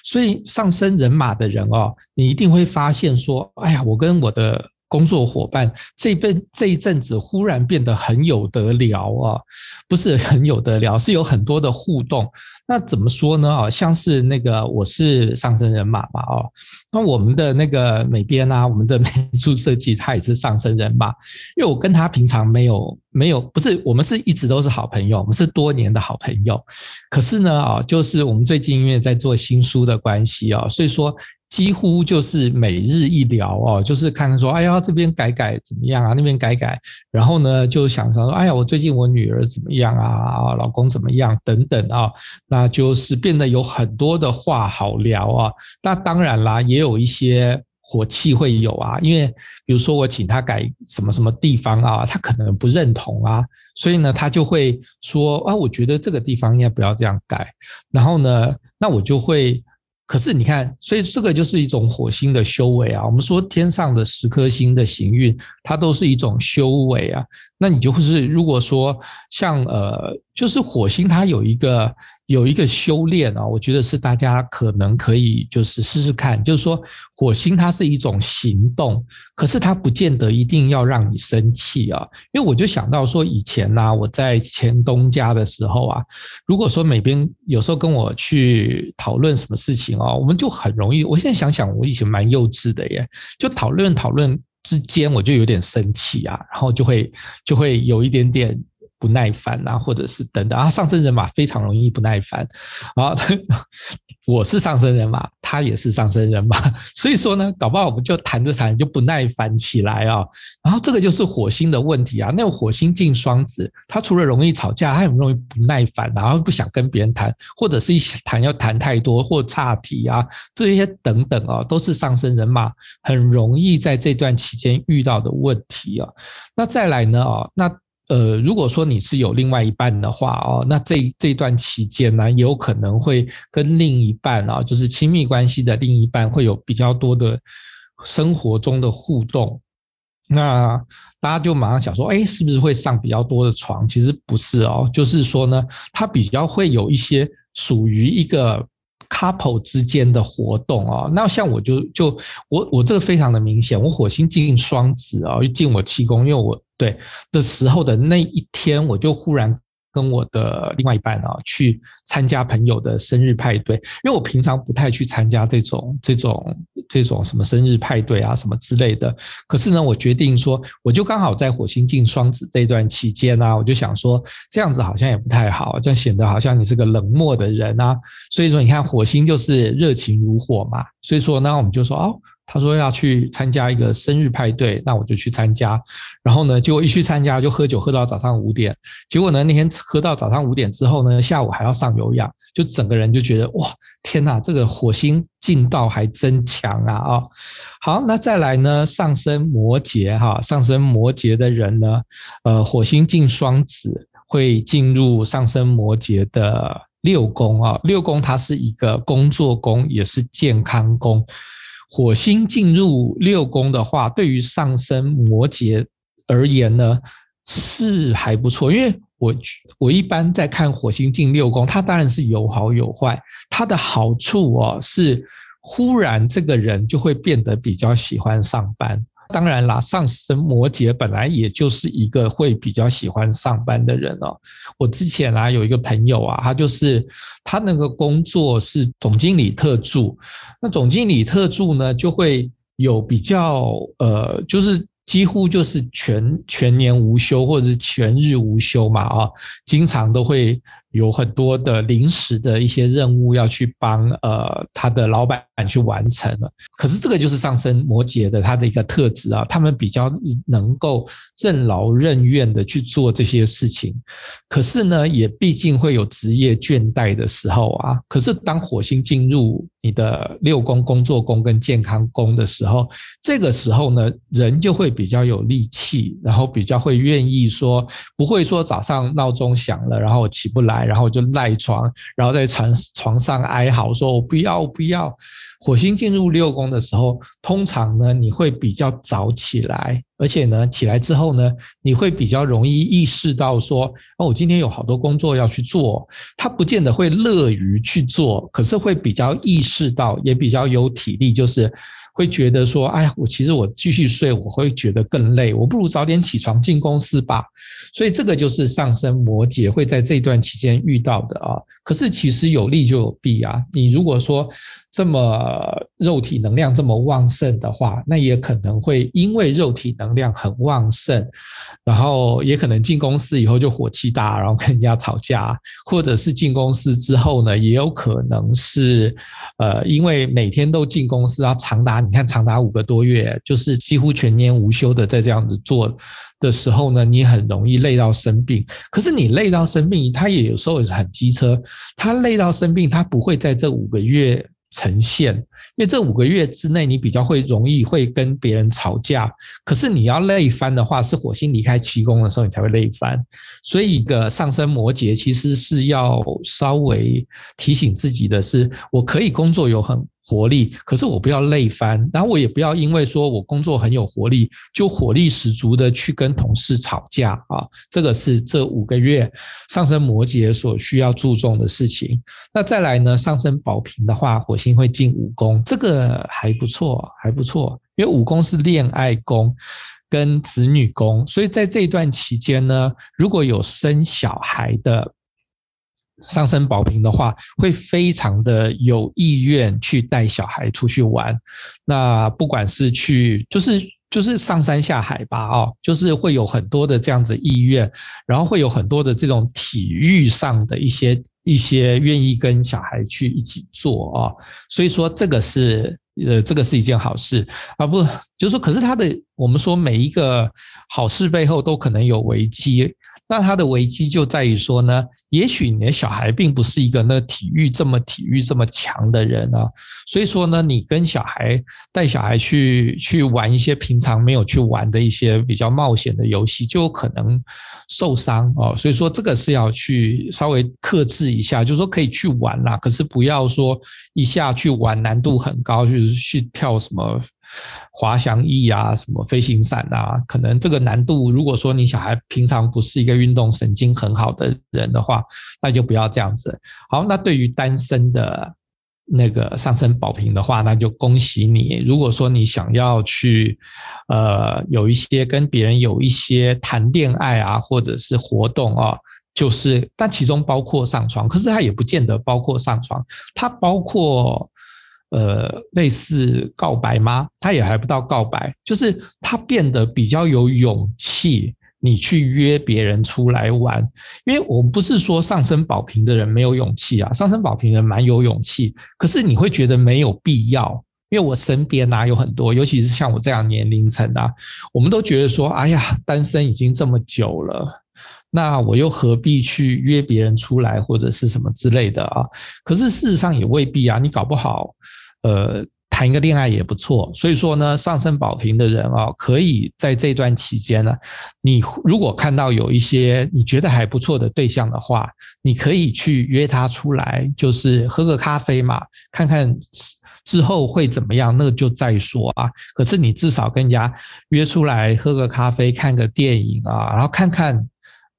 所以上升人马的人哦，你一定会发现说，哎呀，我跟我的工作伙伴这边这一阵子忽然变得很有得聊啊，不是很有得聊，是有很多的互动。那怎么说呢？啊，像是那个我是上升人马嘛，哦，那我们的那个美编啊，我们的美术设计他也是上升人马，因为我跟他平常没有。没有，不是，我们是一直都是好朋友，我们是多年的好朋友。可是呢，啊，就是我们最近因为在做新书的关系啊，所以说几乎就是每日一聊哦，就是看看说，哎呀，这边改改怎么样啊？那边改改，然后呢，就想说，哎呀，我最近我女儿怎么样啊？老公怎么样？等等啊，那就是变得有很多的话好聊啊。那当然啦，也有一些火气会有啊，因为比如说我请他改什么什么地方啊，他可能不认同啊，所以呢，他就会说啊，我觉得这个地方应该不要这样改。然后呢，那我就会。可是你看，所以这个就是一种火星的修为啊。我们说天上的十颗星的行运，它都是一种修为啊。那你就是如果说像呃，就是火星它有一个。有一个修炼啊，我觉得是大家可能可以就是试试看，就是说火星它是一种行动，可是它不见得一定要让你生气啊。因为我就想到说以前呐，我在前东家的时候啊，如果说每边有时候跟我去讨论什么事情啊，我们就很容易。我现在想想，我以前蛮幼稚的耶，就讨论讨论之间我就有点生气啊，然后就会就会有一点点。不耐烦啊，或者是等等啊，上升人马非常容易不耐烦啊。我是上升人马，他也是上升人马，所以说呢，搞不好我们就谈着谈就不耐烦起来啊。然后这个就是火星的问题啊。那个火星进双子，他除了容易吵架，他很容易不耐烦，然后不想跟别人谈，或者是一谈要谈太多或岔题啊，这些等等啊，都是上升人马很容易在这段期间遇到的问题啊。那再来呢啊，那。呃，如果说你是有另外一半的话哦，那这这段期间呢，也有可能会跟另一半啊，就是亲密关系的另一半会有比较多的生活中的互动。那大家就马上想说，哎，是不是会上比较多的床？其实不是哦，就是说呢，他比较会有一些属于一个 couple 之间的活动啊。那像我就就我我这个非常的明显，我火星进双子啊，进我七宫，因为我。对的时候的那一天，我就忽然跟我的另外一半啊去参加朋友的生日派对，因为我平常不太去参加这种这种这种什么生日派对啊什么之类的。可是呢，我决定说，我就刚好在火星进双子这段期间啊，我就想说这样子好像也不太好，这样显得好像你是个冷漠的人啊。所以说，你看火星就是热情如火嘛。所以说呢，我们就说哦。他说要去参加一个生日派对，那我就去参加。然后呢，结果一去参加就喝酒喝到早上五点。结果呢，那天喝到早上五点之后呢，下午还要上有氧，就整个人就觉得哇，天哪，这个火星劲道还真强啊！啊，好，那再来呢，上升摩羯哈，上升摩羯的人呢，呃，火星进双子会进入上升摩羯的六宫啊，六宫它是一个工作宫，也是健康宫。火星进入六宫的话，对于上升摩羯而言呢，是还不错。因为我我一般在看火星进六宫，它当然是有好有坏。它的好处哦，是忽然这个人就会变得比较喜欢上班。当然啦，上升摩羯本来也就是一个会比较喜欢上班的人哦。我之前啊有一个朋友啊，他就是他那个工作是总经理特助，那总经理特助呢就会有比较呃，就是几乎就是全全年无休或者是全日无休嘛啊，经常都会。有很多的临时的一些任务要去帮呃他的老板去完成了，可是这个就是上升摩羯的他的一个特质啊，他们比较能够任劳任怨的去做这些事情，可是呢，也毕竟会有职业倦怠的时候啊。可是当火星进入你的六宫工作宫跟健康宫的时候，这个时候呢，人就会比较有力气，然后比较会愿意说，不会说早上闹钟响了，然后起不来。然后就赖床，然后在床床上哀嚎，说我不要，不要。火星进入六宫的时候，通常呢，你会比较早起来，而且呢，起来之后呢，你会比较容易意识到说，哦，我今天有好多工作要去做。他不见得会乐于去做，可是会比较意识到，也比较有体力，就是。会觉得说，哎呀，我其实我继续睡，我会觉得更累，我不如早点起床进公司吧。所以这个就是上升摩羯会在这段期间遇到的啊。可是其实有利就有弊啊。你如果说这么肉体能量这么旺盛的话，那也可能会因为肉体能量很旺盛，然后也可能进公司以后就火气大，然后跟人家吵架，或者是进公司之后呢，也有可能是，呃，因为每天都进公司啊，长达你看长达五个多月，就是几乎全年无休的在这样子做的时候呢，你很容易累到生病。可是你累到生病，他也有时候也是很机车，他累到生病，他不会在这五个月。呈现，因为这五个月之内，你比较会容易会跟别人吵架。可是你要累翻的话，是火星离开七宫的时候，你才会累翻。所以一个上升摩羯其实是要稍微提醒自己的是，我可以工作有很。活力，可是我不要累翻，然后我也不要因为说我工作很有活力，就火力十足的去跟同事吵架啊。这个是这五个月上升摩羯所需要注重的事情。那再来呢，上升宝瓶的话，火星会进五宫，这个还不错，还不错，因为五宫是恋爱宫跟子女宫，所以在这一段期间呢，如果有生小孩的。上升宝瓶的话，会非常的有意愿去带小孩出去玩。那不管是去，就是就是上山下海吧，哦，就是会有很多的这样子意愿，然后会有很多的这种体育上的一些一些愿意跟小孩去一起做哦。所以说这个是呃，这个是一件好事啊，不就是说，可是他的我们说每一个好事背后都可能有危机。那他的危机就在于说呢，也许你的小孩并不是一个那体育这么体育这么强的人啊，所以说呢，你跟小孩带小孩去去玩一些平常没有去玩的一些比较冒险的游戏，就有可能受伤哦。所以说这个是要去稍微克制一下，就是说可以去玩啦，可是不要说一下去玩难度很高，就是去跳什么。滑翔翼啊，什么飞行伞啊，可能这个难度，如果说你小孩平常不是一个运动神经很好的人的话，那就不要这样子。好，那对于单身的那个上升宝瓶的话，那就恭喜你。如果说你想要去，呃，有一些跟别人有一些谈恋爱啊，或者是活动啊，就是，但其中包括上床，可是它也不见得包括上床，它包括。呃，类似告白吗？他也还不到告白，就是他变得比较有勇气，你去约别人出来玩。因为我不是说上升宝瓶的人没有勇气啊，上升宝瓶人蛮有勇气，可是你会觉得没有必要。因为我身边啊有很多，尤其是像我这样年龄层啊，我们都觉得说，哎呀，单身已经这么久了，那我又何必去约别人出来或者是什么之类的啊？可是事实上也未必啊，你搞不好。呃，谈一个恋爱也不错，所以说呢，上升宝瓶的人啊，可以在这段期间呢，你如果看到有一些你觉得还不错的对象的话，你可以去约他出来，就是喝个咖啡嘛，看看之后会怎么样，那就再说啊。可是你至少跟人家约出来喝个咖啡，看个电影啊，然后看看。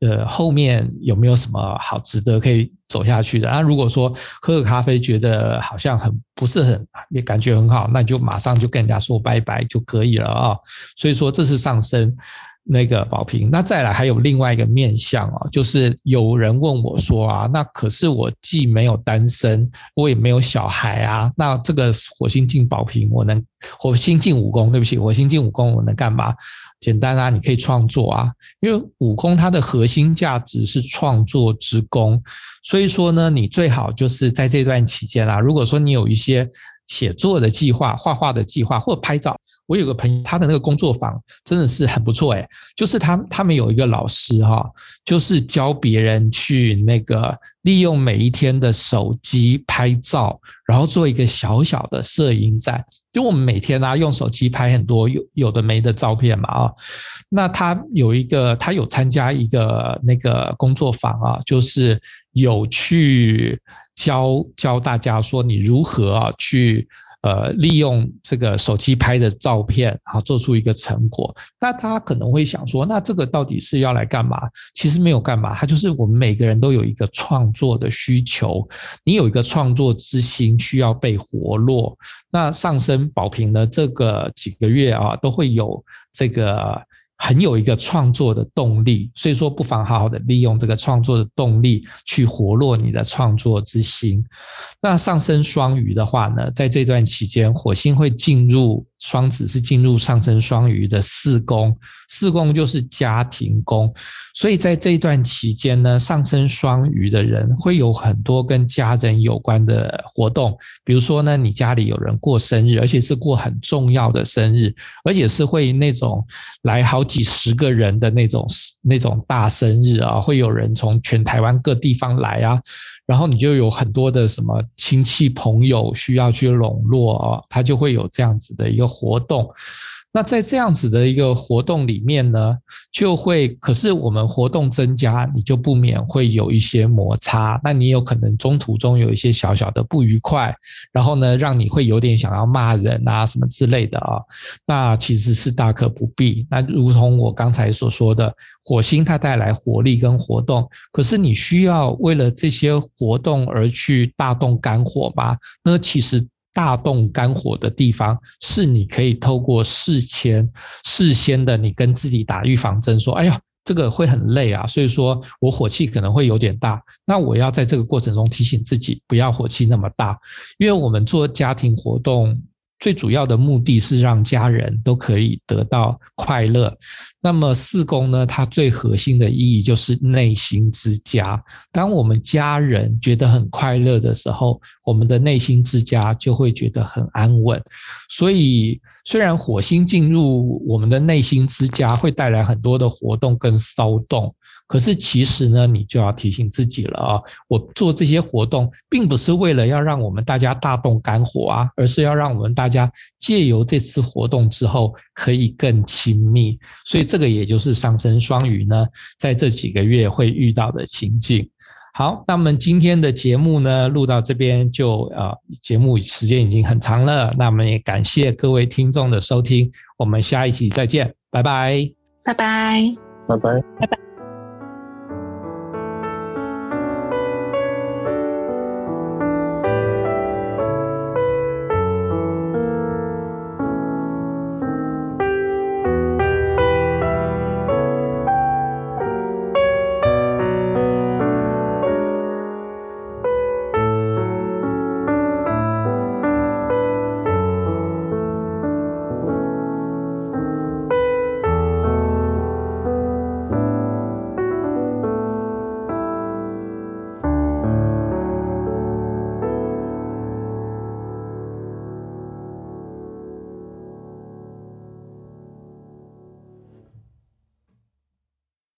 呃，后面有没有什么好值得可以走下去的？那如果说喝个咖啡觉得好像很不是很也感觉很好，那就马上就跟人家说拜拜就可以了啊。所以说这是上升那个宝瓶。那再来还有另外一个面向啊，就是有人问我说啊，那可是我既没有单身，我也没有小孩啊，那这个火星进宝瓶，我能火星进五宫，对不起，火星进五宫，我能干嘛？简单啊，你可以创作啊，因为五宫它的核心价值是创作之功，所以说呢，你最好就是在这段期间啊，如果说你有一些写作的计划、画画的计划或者拍照，我有个朋友，他的那个工作坊真的是很不错诶，就是他他们有一个老师哈，就是教别人去那个利用每一天的手机拍照，然后做一个小小的摄影展。因为我们每天啊用手机拍很多有有的没的照片嘛啊，那他有一个他有参加一个那个工作坊啊，就是有去教教大家说你如何啊去。呃，利用这个手机拍的照片，然后做出一个成果。那他可能会想说，那这个到底是要来干嘛？其实没有干嘛，它就是我们每个人都有一个创作的需求，你有一个创作之心需要被活络。那上升宝瓶的，这个几个月啊，都会有这个很有一个创作的动力，所以说不妨好好的利用这个创作的动力去活络你的创作之心。那上升双鱼的话呢，在这段期间，火星会进入双子，是进入上升双鱼的四宫，四宫就是家庭宫，所以在这一段期间呢，上升双鱼的人会有很多跟家人有关的活动，比如说呢，你家里有人过生日，而且是过很重要的生日，而且是会那种来好几十个人的那种那种大生日啊，会有人从全台湾各地方来啊。然后你就有很多的什么亲戚朋友需要去笼络啊，他就会有这样子的一个活动。那在这样子的一个活动里面呢，就会，可是我们活动增加，你就不免会有一些摩擦。那你有可能中途中有一些小小的不愉快，然后呢，让你会有点想要骂人啊什么之类的啊。那其实是大可不必。那如同我刚才所说的，火星它带来活力跟活动，可是你需要为了这些活动而去大动肝火吗？那其实。大动肝火的地方，是你可以透过事前、事先的，你跟自己打预防针，说：“哎呀，这个会很累啊，所以说我火气可能会有点大。那我要在这个过程中提醒自己，不要火气那么大，因为我们做家庭活动。”最主要的目的是让家人都可以得到快乐。那么四宫呢，它最核心的意义就是内心之家。当我们家人觉得很快乐的时候，我们的内心之家就会觉得很安稳。所以，虽然火星进入我们的内心之家，会带来很多的活动跟骚动。可是其实呢，你就要提醒自己了啊！我做这些活动，并不是为了要让我们大家大动肝火啊，而是要让我们大家借由这次活动之后，可以更亲密。所以这个也就是上升双鱼呢，在这几个月会遇到的情境。好，那么今天的节目呢，录到这边就呃，节目时间已经很长了。那我们也感谢各位听众的收听，我们下一期再见，拜拜，拜拜，拜拜，拜拜。